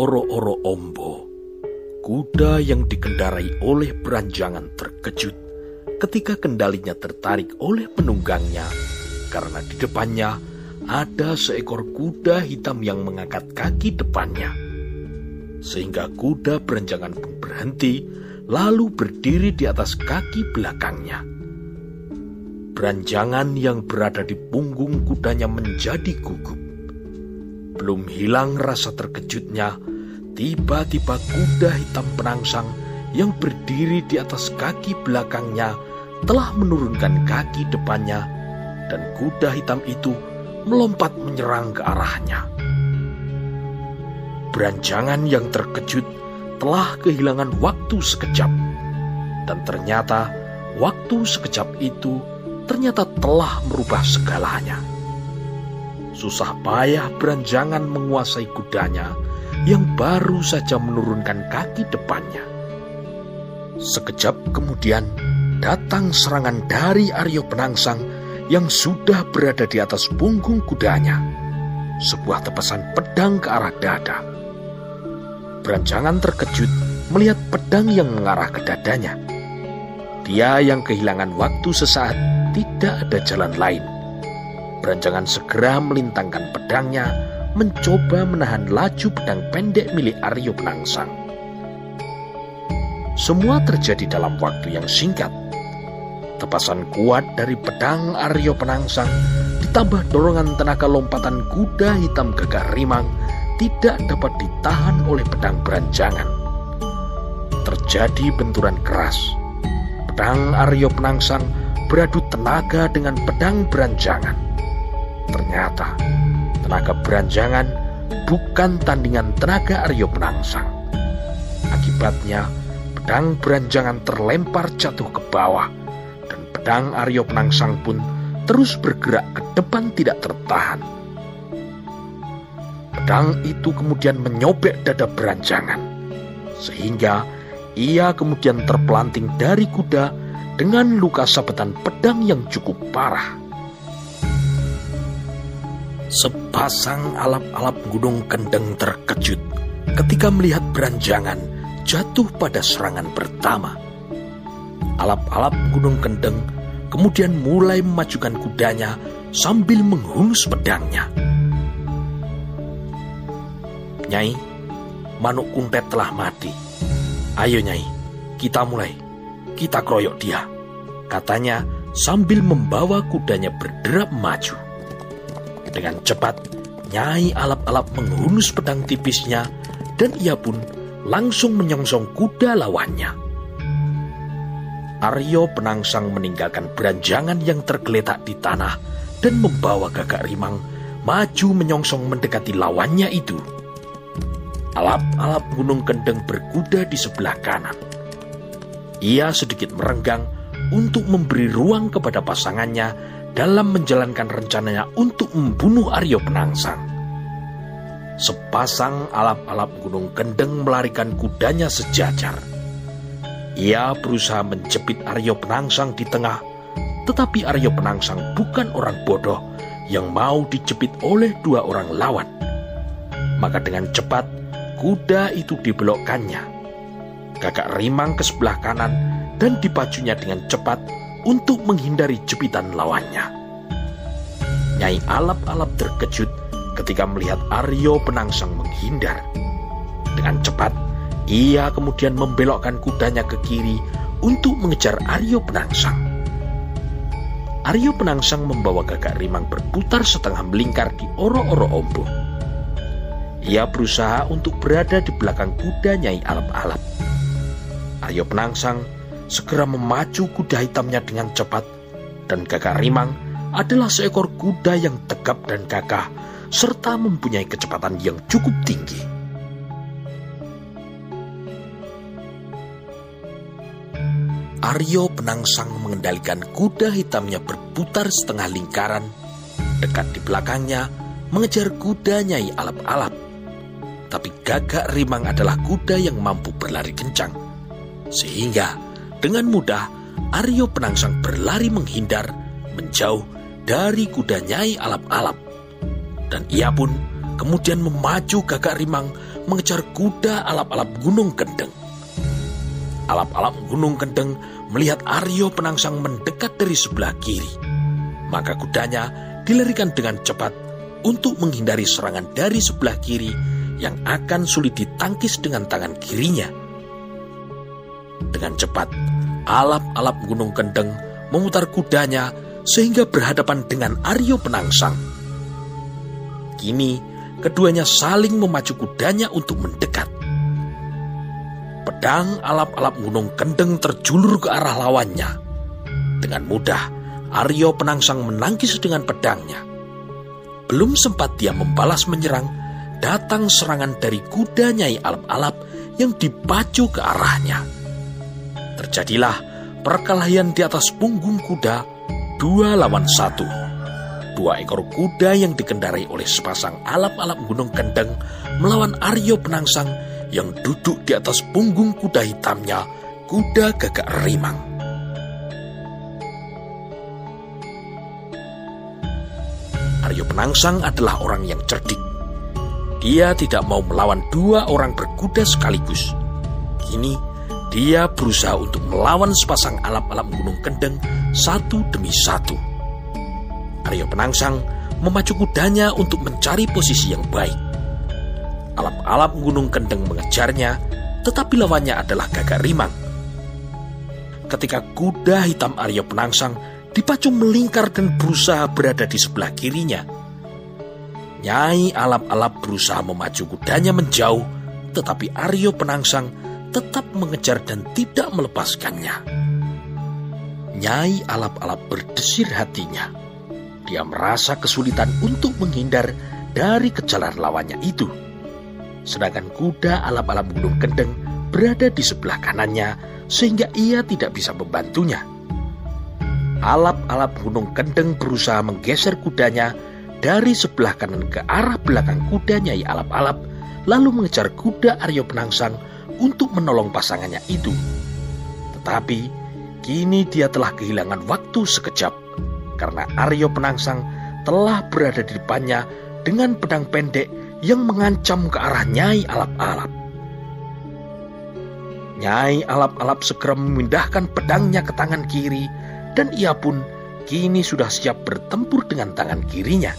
oro-oro ombo, kuda yang dikendarai oleh beranjangan terkejut ketika kendalinya tertarik oleh penunggangnya karena di depannya ada seekor kuda hitam yang mengangkat kaki depannya. Sehingga kuda beranjangan pun berhenti lalu berdiri di atas kaki belakangnya. Beranjangan yang berada di punggung kudanya menjadi gugup. Belum hilang rasa terkejutnya, tiba-tiba kuda hitam penangsang yang berdiri di atas kaki belakangnya telah menurunkan kaki depannya dan kuda hitam itu melompat menyerang ke arahnya. Beranjangan yang terkejut telah kehilangan waktu sekejap. Dan ternyata waktu sekejap itu ternyata telah merubah segalanya. Susah payah beranjangan menguasai kudanya yang baru saja menurunkan kaki depannya. Sekejap kemudian datang serangan dari Aryo Penangsang yang sudah berada di atas punggung kudanya. Sebuah tepasan pedang ke arah dada. Beranjangan terkejut melihat pedang yang mengarah ke dadanya. Dia yang kehilangan waktu sesaat tidak ada jalan lain. Beranjangan segera melintangkan pedangnya, mencoba menahan laju pedang pendek milik Aryo Penangsang. Semua terjadi dalam waktu yang singkat. Tepasan kuat dari pedang Aryo Penangsang ditambah dorongan tenaga lompatan kuda hitam gagah rimang tidak dapat ditahan oleh pedang beranjangan. Terjadi benturan keras. Pedang Aryo Penangsang beradu tenaga dengan pedang beranjangan. Ternyata tenaga beranjangan bukan tandingan tenaga Aryo Penangsang. Akibatnya pedang beranjangan terlempar jatuh ke bawah dan pedang Aryo Penangsang pun terus bergerak ke depan tidak tertahan Pedang itu kemudian menyobek dada beranjangan, sehingga ia kemudian terpelanting dari kuda dengan luka sabetan pedang yang cukup parah. Sepasang alap-alap gunung kendeng terkejut ketika melihat beranjangan jatuh pada serangan pertama. Alap-alap gunung kendeng kemudian mulai memajukan kudanya sambil menghunus pedangnya. Nyai, manuk kuntet telah mati. Ayo Nyai, kita mulai. Kita keroyok dia. Katanya sambil membawa kudanya berderap maju. Dengan cepat, Nyai alap-alap menghunus pedang tipisnya dan ia pun langsung menyongsong kuda lawannya. Aryo penangsang meninggalkan beranjangan yang tergeletak di tanah dan membawa gagak rimang maju menyongsong mendekati lawannya itu. Alap-alap gunung kendeng berkuda di sebelah kanan. Ia sedikit merenggang untuk memberi ruang kepada pasangannya dalam menjalankan rencananya untuk membunuh Aryo Penangsang. Sepasang alap-alap gunung kendeng melarikan kudanya sejajar. Ia berusaha menjepit Aryo Penangsang di tengah, tetapi Aryo Penangsang bukan orang bodoh yang mau dijepit oleh dua orang lawan. Maka dengan cepat kuda itu dibelokkannya. Gagak rimang ke sebelah kanan dan dipacunya dengan cepat untuk menghindari jepitan lawannya. Nyai alap-alap terkejut ketika melihat Aryo Penangsang menghindar. Dengan cepat, ia kemudian membelokkan kudanya ke kiri untuk mengejar Aryo Penangsang. Aryo Penangsang membawa gagak rimang berputar setengah melingkar di oro-oro ombo. Ia berusaha untuk berada di belakang kuda Nyai Alap-Alap. Aryo Penangsang segera memacu kuda hitamnya dengan cepat dan gagak rimang adalah seekor kuda yang tegap dan gagah serta mempunyai kecepatan yang cukup tinggi. Aryo Penangsang mengendalikan kuda hitamnya berputar setengah lingkaran. Dekat di belakangnya mengejar kuda Nyai Alap-Alap tapi gagak rimang adalah kuda yang mampu berlari kencang. Sehingga dengan mudah Aryo Penangsang berlari menghindar menjauh dari kuda Nyai Alap-Alap. Dan ia pun kemudian memacu gagak rimang mengejar kuda alap-alap Gunung Kendeng. Alap-alap Gunung Kendeng melihat Aryo Penangsang mendekat dari sebelah kiri. Maka kudanya dilarikan dengan cepat untuk menghindari serangan dari sebelah kiri yang akan sulit ditangkis dengan tangan kirinya. Dengan cepat, alap-alap Gunung Kendeng memutar kudanya sehingga berhadapan dengan Aryo Penangsang. Kini, keduanya saling memacu kudanya untuk mendekat. Pedang alap-alap gunung kendeng terjulur ke arah lawannya. Dengan mudah, Aryo Penangsang menangkis dengan pedangnya. Belum sempat dia membalas menyerang, datang serangan dari kuda Nyai Alap-Alap yang dipacu ke arahnya. Terjadilah perkelahian di atas punggung kuda dua lawan satu. Dua ekor kuda yang dikendarai oleh sepasang alap-alap gunung kendeng melawan Aryo Penangsang yang duduk di atas punggung kuda hitamnya, kuda gagak rimang. Aryo Penangsang adalah orang yang cerdik. Dia tidak mau melawan dua orang berkuda sekaligus. Kini, dia berusaha untuk melawan sepasang alap-alap gunung kendeng satu demi satu. Aryo Penangsang memacu kudanya untuk mencari posisi yang baik. Alap-alap gunung kendeng mengejarnya, tetapi lawannya adalah gagak rimang. Ketika kuda hitam Aryo Penangsang dipacu melingkar dan berusaha berada di sebelah kirinya, Nyai alap-alap berusaha memacu kudanya menjauh, tetapi Aryo Penangsang tetap mengejar dan tidak melepaskannya. Nyai alap-alap berdesir hatinya. Dia merasa kesulitan untuk menghindar dari kejalan lawannya itu. Sedangkan kuda alap-alap gunung kendeng berada di sebelah kanannya sehingga ia tidak bisa membantunya. Alap-alap gunung kendeng berusaha menggeser kudanya dari sebelah kanan ke arah belakang kuda Nyai alap-alap lalu mengejar kuda Aryo Penangsang untuk menolong pasangannya itu. Tetapi Kini dia telah kehilangan waktu sekejap karena Aryo Penangsang telah berada di depannya dengan pedang pendek yang mengancam ke arah Nyai Alap-Alap. Nyai Alap-Alap segera memindahkan pedangnya ke tangan kiri dan ia pun kini sudah siap bertempur dengan tangan kirinya.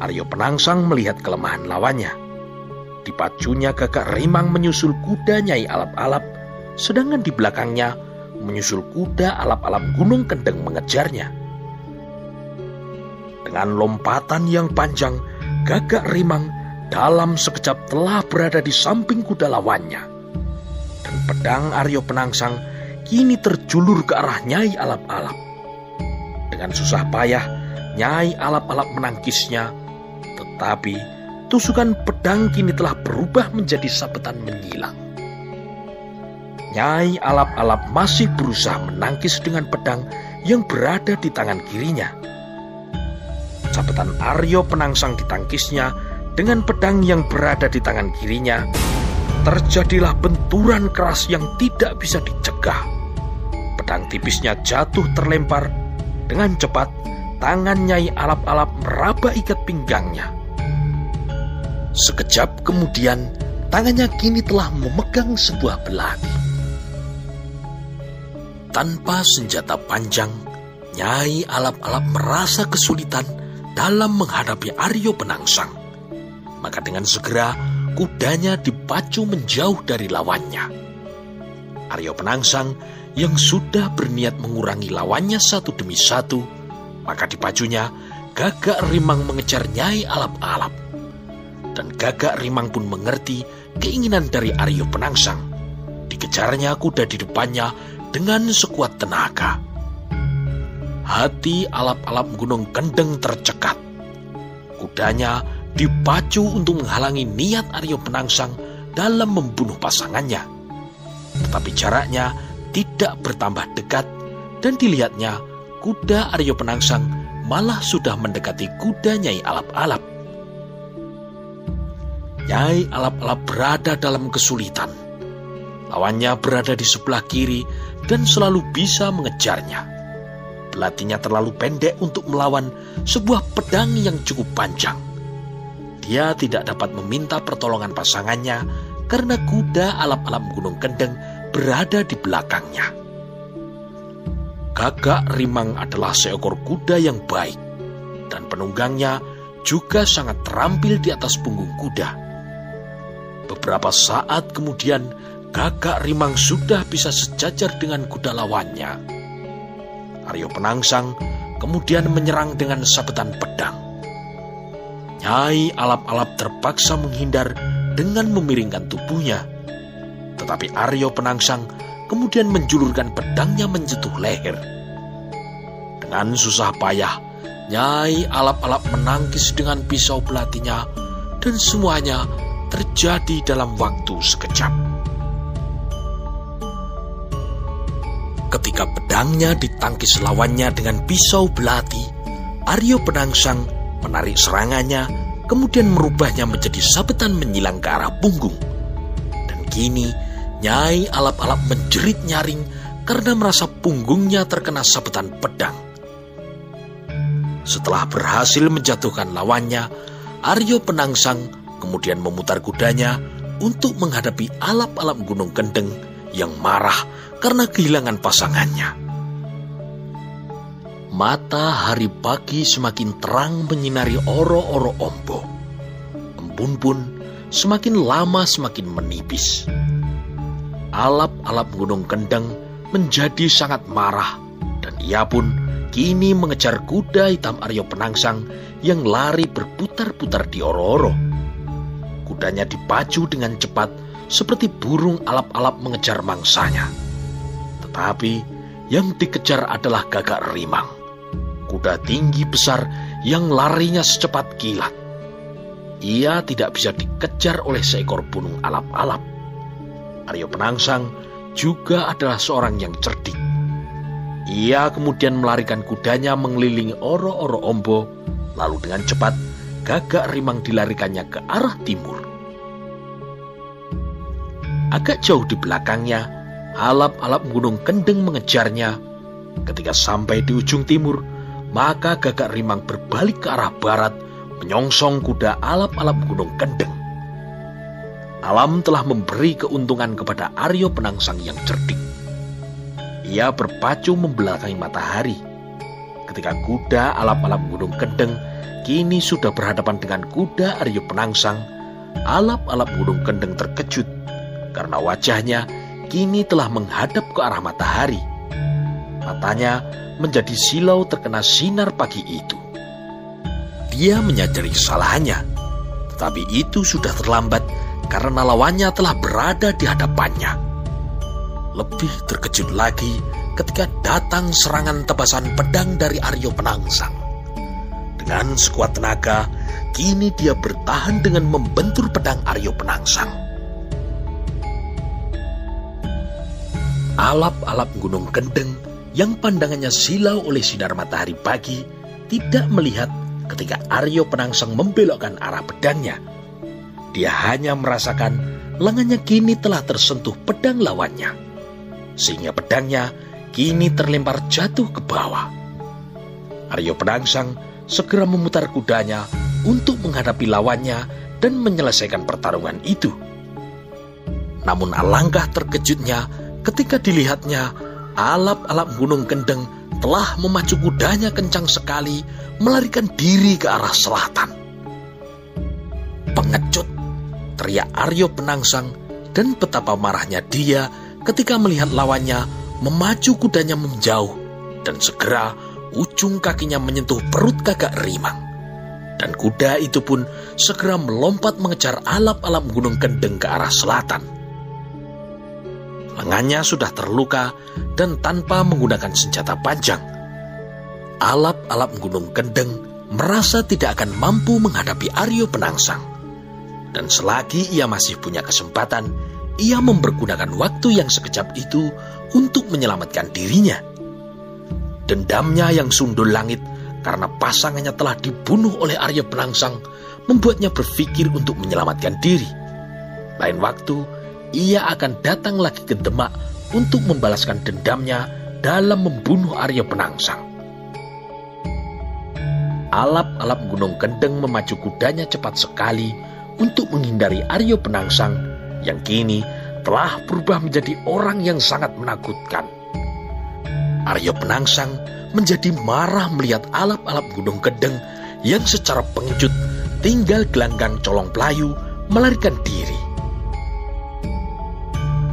Aryo Penangsang melihat kelemahan lawannya. Dipacunya gagak rimang menyusul kuda Nyai Alap-Alap, sedangkan di belakangnya menyusul kuda alap-alap gunung kendeng mengejarnya. Dengan lompatan yang panjang, gagak rimang dalam sekejap telah berada di samping kuda lawannya. Dan pedang Aryo Penangsang kini terjulur ke arah Nyai alap-alap. Dengan susah payah, Nyai alap-alap menangkisnya, tetapi tusukan pedang kini telah berubah menjadi sabetan menyilang. Nyai alap-alap masih berusaha menangkis dengan pedang yang berada di tangan kirinya. Sabetan Aryo penangsang ditangkisnya dengan pedang yang berada di tangan kirinya. Terjadilah benturan keras yang tidak bisa dicegah. Pedang tipisnya jatuh terlempar. Dengan cepat, tangan Nyai alap-alap meraba ikat pinggangnya. Sekejap kemudian, tangannya kini telah memegang sebuah belati. Tanpa senjata panjang, Nyai alap-alap merasa kesulitan dalam menghadapi Aryo Penangsang. Maka dengan segera kudanya dipacu menjauh dari lawannya. Aryo Penangsang yang sudah berniat mengurangi lawannya satu demi satu, maka dipacunya gagak rimang mengejar Nyai alap-alap. Dan gagak rimang pun mengerti keinginan dari Aryo Penangsang. Dikejarnya kuda di depannya dengan sekuat tenaga. Hati alap-alap gunung kendeng tercekat. Kudanya dipacu untuk menghalangi niat Aryo Penangsang dalam membunuh pasangannya. Tetapi jaraknya tidak bertambah dekat dan dilihatnya kuda Aryo Penangsang malah sudah mendekati kuda Nyai Alap-Alap. Nyai Alap-Alap berada dalam kesulitan. Lawannya berada di sebelah kiri dan selalu bisa mengejarnya. Belatinya terlalu pendek untuk melawan sebuah pedang yang cukup panjang. dia tidak dapat meminta pertolongan pasangannya karena kuda alap-alap Gunung Kendeng berada di belakangnya. Gagak Rimang adalah seekor kuda yang baik dan penunggangnya juga sangat terampil di atas punggung kuda. Beberapa saat kemudian Gagak Rimang sudah bisa sejajar dengan kuda lawannya. Aryo Penangsang kemudian menyerang dengan sabetan pedang. Nyai alap-alap terpaksa menghindar dengan memiringkan tubuhnya. Tetapi Aryo Penangsang kemudian menjulurkan pedangnya menyentuh leher. Dengan susah payah, Nyai alap-alap menangkis dengan pisau belatinya dan semuanya terjadi dalam waktu sekejap. Ketika pedangnya ditangkis lawannya dengan pisau belati, Aryo Penangsang menarik serangannya, kemudian merubahnya menjadi sabetan menyilang ke arah punggung. Dan kini, Nyai alap-alap menjerit nyaring karena merasa punggungnya terkena sabetan pedang. Setelah berhasil menjatuhkan lawannya, Aryo Penangsang kemudian memutar kudanya untuk menghadapi alap-alap Gunung Kendeng yang marah karena kehilangan pasangannya. Matahari pagi semakin terang menyinari oro-oro ombo. Embun pun semakin lama semakin menipis. Alap-alap gunung kendeng menjadi sangat marah dan ia pun kini mengejar kuda hitam Aryo Penangsang yang lari berputar-putar di oro-oro. Kudanya dipacu dengan cepat seperti burung alap-alap mengejar mangsanya. Tetapi yang dikejar adalah gagak rimang kuda tinggi besar yang larinya secepat kilat. Ia tidak bisa dikejar oleh seekor burung alap-alap. Aryo Penangsang juga adalah seorang yang cerdik. Ia kemudian melarikan kudanya mengelilingi oro-oro ombo, lalu dengan cepat gagak rimang dilarikannya ke arah timur. Agak jauh di belakangnya, alap-alap gunung kendeng mengejarnya. Ketika sampai di ujung timur, maka gagak rimang berbalik ke arah barat, menyongsong kuda alap-alap gunung kendeng. Alam telah memberi keuntungan kepada Aryo Penangsang yang cerdik. Ia berpacu membelakangi matahari. Ketika kuda alap-alap gunung kendeng kini sudah berhadapan dengan kuda Aryo Penangsang, alap-alap gunung kendeng terkejut karena wajahnya kini telah menghadap ke arah matahari. Matanya menjadi silau terkena sinar pagi itu. Dia menyadari kesalahannya, tetapi itu sudah terlambat karena lawannya telah berada di hadapannya. Lebih terkejut lagi ketika datang serangan tebasan pedang dari Aryo Penangsang. Dengan sekuat tenaga, kini dia bertahan dengan membentur pedang Aryo Penangsang. Alap-alap gunung kendeng yang pandangannya silau oleh sinar matahari pagi tidak melihat ketika Aryo Penangsang membelokkan arah pedangnya. Dia hanya merasakan lengannya kini telah tersentuh pedang lawannya. Sehingga pedangnya kini terlempar jatuh ke bawah. Aryo Penangsang segera memutar kudanya untuk menghadapi lawannya dan menyelesaikan pertarungan itu. Namun alangkah terkejutnya ketika dilihatnya alap-alap gunung kendeng telah memacu kudanya kencang sekali melarikan diri ke arah selatan. Pengecut, teriak Aryo Penangsang dan betapa marahnya dia ketika melihat lawannya memacu kudanya menjauh dan segera ujung kakinya menyentuh perut gagak rimang. Dan kuda itu pun segera melompat mengejar alap-alap gunung kendeng ke arah selatan. Lengannya sudah terluka dan tanpa menggunakan senjata panjang. Alap-alap gunung kendeng merasa tidak akan mampu menghadapi Aryo Penangsang. Dan selagi ia masih punya kesempatan, ia mempergunakan waktu yang sekejap itu untuk menyelamatkan dirinya. Dendamnya yang sundul langit karena pasangannya telah dibunuh oleh Aryo Penangsang membuatnya berpikir untuk menyelamatkan diri. Lain waktu, ia akan datang lagi ke Demak untuk membalaskan dendamnya dalam membunuh Arya Penangsang. Alap-alap Gunung Kendeng memacu kudanya cepat sekali untuk menghindari Aryo Penangsang yang kini telah berubah menjadi orang yang sangat menakutkan. Aryo Penangsang menjadi marah melihat alap-alap Gunung Kendeng yang secara pengecut tinggal gelanggang colong pelayu melarikan diri.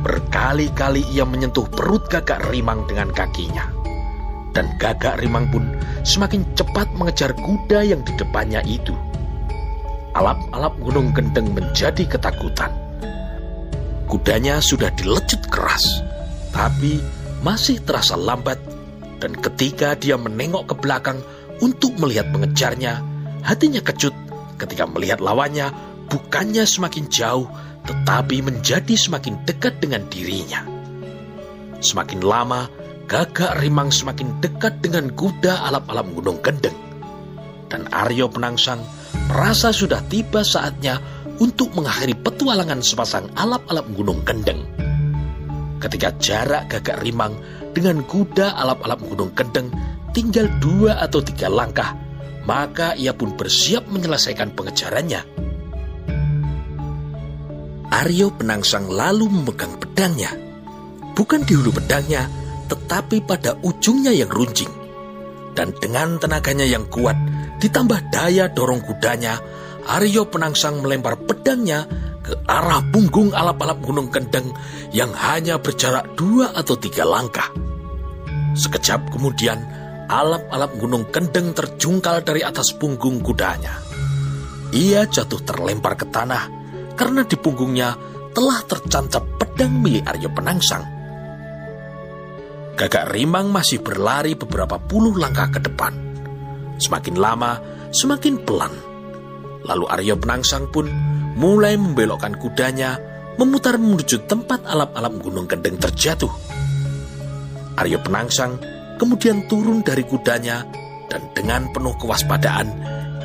Berkali-kali ia menyentuh perut gagak rimang dengan kakinya. Dan gagak rimang pun semakin cepat mengejar kuda yang di depannya itu. Alap-alap gunung kendeng menjadi ketakutan. Kudanya sudah dilecut keras, tapi masih terasa lambat. Dan ketika dia menengok ke belakang untuk melihat mengejarnya, hatinya kecut ketika melihat lawannya bukannya semakin jauh, tetapi menjadi semakin dekat dengan dirinya. Semakin lama, gagak rimang semakin dekat dengan kuda alap-alap gunung kendeng. Dan Aryo Penangsang merasa sudah tiba saatnya untuk mengakhiri petualangan sepasang alap-alap gunung kendeng. Ketika jarak gagak rimang dengan kuda alap-alap gunung kendeng tinggal dua atau tiga langkah, maka ia pun bersiap menyelesaikan pengejarannya. Aryo Penangsang lalu memegang pedangnya. Bukan di hulu pedangnya, tetapi pada ujungnya yang runcing. Dan dengan tenaganya yang kuat, ditambah daya dorong kudanya, Aryo Penangsang melempar pedangnya ke arah punggung alap-alap gunung kendeng yang hanya berjarak dua atau tiga langkah. Sekejap kemudian, alap-alap gunung kendeng terjungkal dari atas punggung kudanya. Ia jatuh terlempar ke tanah karena di punggungnya telah tercancap pedang milik Aryo Penangsang. Gagak Rimang masih berlari beberapa puluh langkah ke depan. Semakin lama, semakin pelan. Lalu Aryo Penangsang pun mulai membelokkan kudanya memutar menuju tempat alap-alap gunung kendeng terjatuh. Aryo Penangsang kemudian turun dari kudanya dan dengan penuh kewaspadaan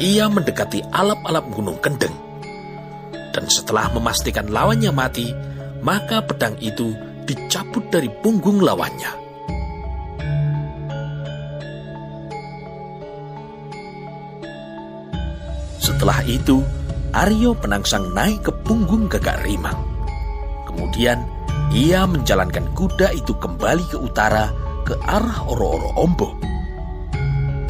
ia mendekati alap-alap gunung kendeng dan setelah memastikan lawannya mati, maka pedang itu dicabut dari punggung lawannya. Setelah itu, Aryo Penangsang naik ke punggung gagak rimang. Kemudian, ia menjalankan kuda itu kembali ke utara ke arah Oro-Oro Ombo.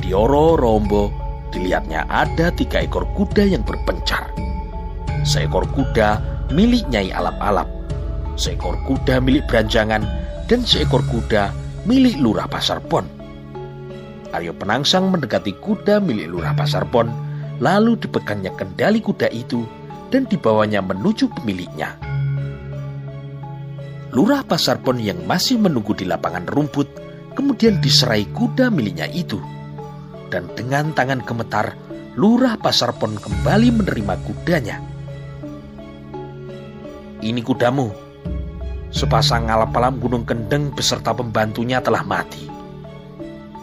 Di Oro-Oro Ombo, dilihatnya ada tiga ekor kuda yang berpencar seekor kuda milik Nyai Alap-Alap, seekor kuda milik Beranjangan, dan seekor kuda milik Lurah Pasar Pon. Aryo Penangsang mendekati kuda milik Lurah Pasar Pon, lalu dipegangnya kendali kuda itu dan dibawanya menuju pemiliknya. Lurah Pasar Pon yang masih menunggu di lapangan rumput kemudian diserai kuda miliknya itu. Dan dengan tangan gemetar, Lurah Pasar Pon kembali menerima kudanya ini kudamu. Sepasang alap-alap gunung kendeng beserta pembantunya telah mati.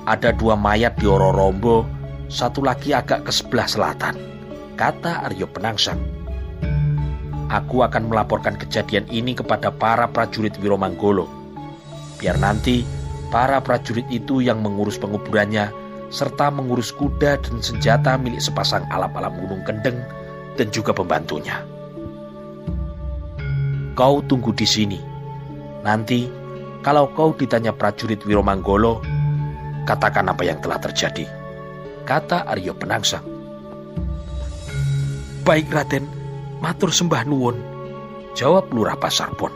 Ada dua mayat di Ororombo, satu lagi agak ke sebelah selatan, kata Aryo Penangsang. Aku akan melaporkan kejadian ini kepada para prajurit Wiromanggolo. Biar nanti para prajurit itu yang mengurus penguburannya serta mengurus kuda dan senjata milik sepasang alap-alap gunung kendeng dan juga pembantunya. Kau tunggu di sini. Nanti, kalau kau ditanya prajurit Wiromanggolo, katakan apa yang telah terjadi. Kata Aryo Penangsang. Baik Raden, matur sembah nuwun. Jawab Lurah Pasarpon.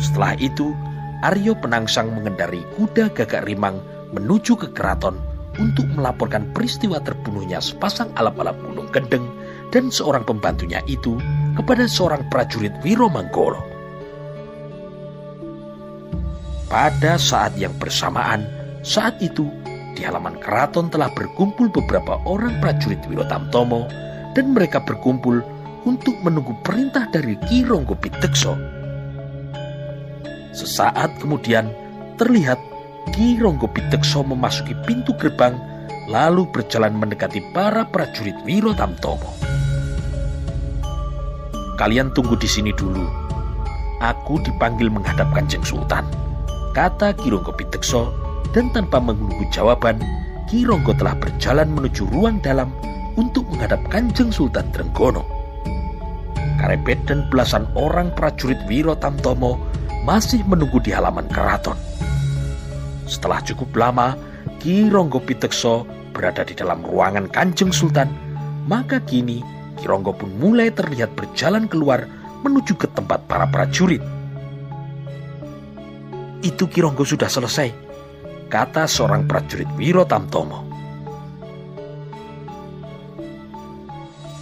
Setelah itu, Aryo Penangsang mengendari kuda gagak rimang menuju ke keraton untuk melaporkan peristiwa terbunuhnya sepasang alap-alap gunung kendeng dan seorang pembantunya itu kepada seorang prajurit Wiromanggolo. Pada saat yang bersamaan, saat itu di halaman keraton telah berkumpul beberapa orang prajurit Wirotamtomo dan mereka berkumpul untuk menunggu perintah dari Ki Ronggo Pitekso. Sesaat kemudian terlihat Ki Ronggo Pitekso memasuki pintu gerbang lalu berjalan mendekati para prajurit Wirotamtomo. Kalian tunggu di sini dulu. Aku dipanggil menghadap Kanjeng Sultan. Kata Kironggo Pitekso dan tanpa menunggu jawaban, Ki Ronggo telah berjalan menuju ruang dalam untuk menghadap Kanjeng Sultan Trenggono. Karepet dan belasan orang prajurit Wiro Tamtomo masih menunggu di halaman keraton. Setelah cukup lama, Ki Ronggo Pitekso berada di dalam ruangan Kanjeng Sultan, maka kini Ki Ronggo pun mulai terlihat berjalan keluar menuju ke tempat para prajurit. Itu Ki Ronggo sudah selesai, kata seorang prajurit Wiro Tamtomo.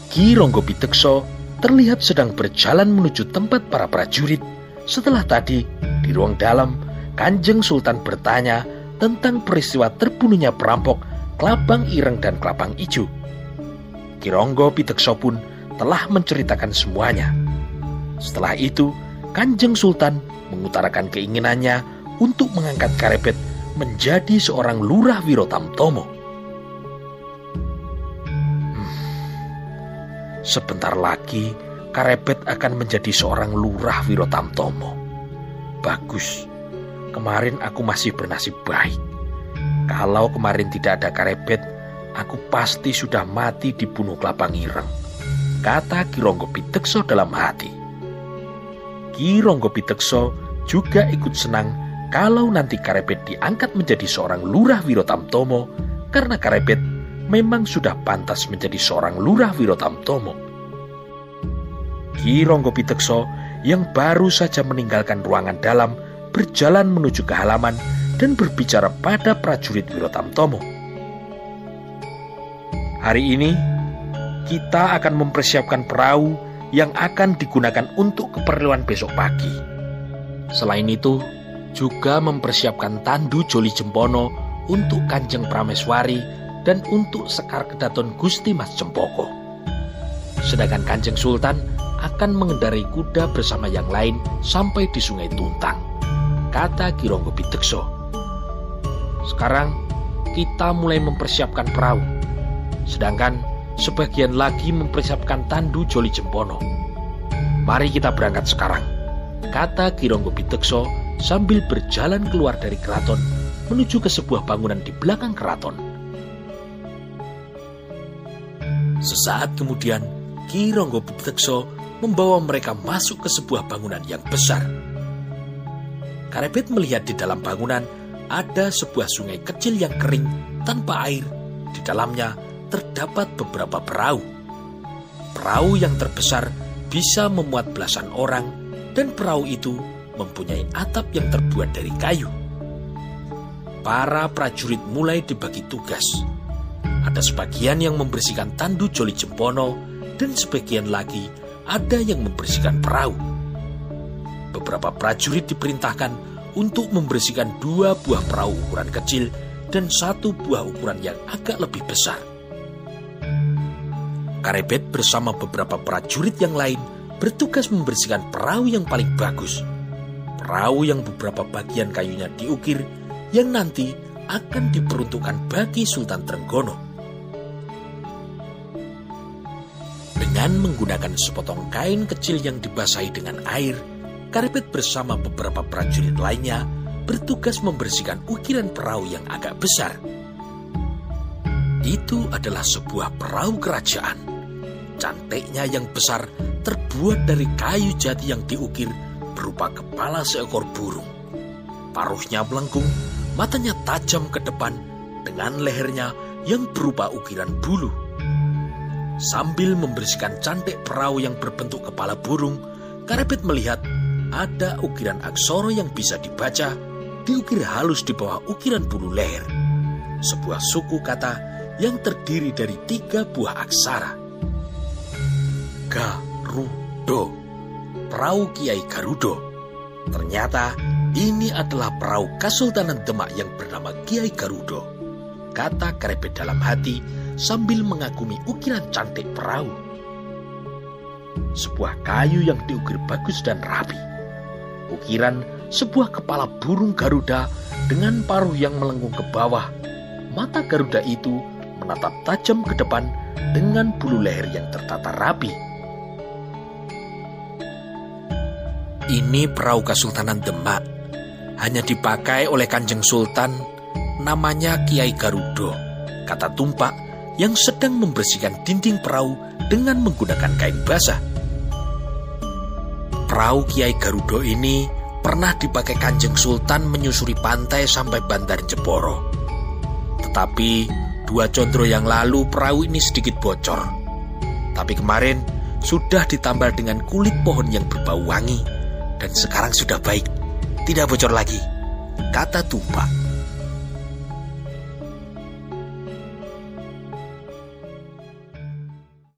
Ki Ronggo Pitekso terlihat sedang berjalan menuju tempat para prajurit setelah tadi di ruang dalam Kanjeng Sultan bertanya tentang peristiwa terbunuhnya perampok Kelabang Ireng dan Kelabang Ijo. Kironggo Pitekso pun telah menceritakan semuanya. Setelah itu, Kanjeng Sultan mengutarakan keinginannya untuk mengangkat Karepet menjadi seorang lurah Wirotamtomo. Hmm. Sebentar lagi, Karepet akan menjadi seorang lurah Wirotamtomo. Bagus, kemarin aku masih bernasib baik. Kalau kemarin tidak ada karebet, aku pasti sudah mati dibunuh kelapa ngireng. Kata Kironggo Pitekso dalam hati. Kironggo Pitekso juga ikut senang kalau nanti Karebet diangkat menjadi seorang lurah Wirotamtomo karena Karebet memang sudah pantas menjadi seorang lurah Wirotamtomo. Kironggo Pitekso yang baru saja meninggalkan ruangan dalam berjalan menuju ke halaman dan berbicara pada prajurit Wirotamtomo. Hari ini kita akan mempersiapkan perahu yang akan digunakan untuk keperluan besok pagi. Selain itu, juga mempersiapkan tandu Joli Jempono untuk Kanjeng Prameswari dan untuk Sekar Kedaton Gusti Mas Cempoko. Sedangkan Kanjeng Sultan akan mengendarai kuda bersama yang lain sampai di Sungai Tuntang. Kata Kironggo Pitekso. Sekarang kita mulai mempersiapkan perahu. Sedangkan sebagian lagi mempersiapkan tandu Joli Jempono. Mari kita berangkat sekarang, kata Kironggo Pitekso sambil berjalan keluar dari keraton menuju ke sebuah bangunan di belakang keraton. Sesaat kemudian, Kironggo Pitekso membawa mereka masuk ke sebuah bangunan yang besar. Karebet melihat di dalam bangunan ada sebuah sungai kecil yang kering tanpa air. Di dalamnya terdapat beberapa perahu. Perahu yang terbesar bisa memuat belasan orang dan perahu itu mempunyai atap yang terbuat dari kayu. Para prajurit mulai dibagi tugas. Ada sebagian yang membersihkan tandu Joli Jempono dan sebagian lagi ada yang membersihkan perahu. Beberapa prajurit diperintahkan untuk membersihkan dua buah perahu ukuran kecil dan satu buah ukuran yang agak lebih besar. Karebet bersama beberapa prajurit yang lain bertugas membersihkan perahu yang paling bagus. Perahu yang beberapa bagian kayunya diukir yang nanti akan diperuntukkan bagi Sultan Trenggono. Dengan menggunakan sepotong kain kecil yang dibasahi dengan air, Karepet bersama beberapa prajurit lainnya bertugas membersihkan ukiran perahu yang agak besar. Itu adalah sebuah perahu kerajaan. Cantiknya yang besar terbuat dari kayu jati yang diukir berupa kepala seekor burung. Paruhnya melengkung, matanya tajam ke depan dengan lehernya yang berupa ukiran bulu. Sambil membersihkan cantik perahu yang berbentuk kepala burung, Karepet melihat ada ukiran aksoro yang bisa dibaca diukir halus di bawah ukiran bulu leher. Sebuah suku kata yang terdiri dari tiga buah aksara. Garudo, perahu Kiai Garudo. Ternyata ini adalah perahu Kesultanan Demak yang bernama Kiai Garudo. Kata Karepet dalam hati sambil mengagumi ukiran cantik perahu. Sebuah kayu yang diukir bagus dan rapi ukiran sebuah kepala burung Garuda dengan paruh yang melengkung ke bawah. Mata Garuda itu menatap tajam ke depan dengan bulu leher yang tertata rapi. Ini perahu Kesultanan Demak, hanya dipakai oleh Kanjeng Sultan, namanya Kiai Garudo, kata Tumpak yang sedang membersihkan dinding perahu dengan menggunakan kain basah. Perahu Kiai Garudo ini pernah dipakai Kanjeng Sultan menyusuri pantai sampai Bandar Jeporo. Tetapi dua condro yang lalu perahu ini sedikit bocor. Tapi kemarin sudah ditambal dengan kulit pohon yang berbau wangi dan sekarang sudah baik, tidak bocor lagi, kata Tumpak.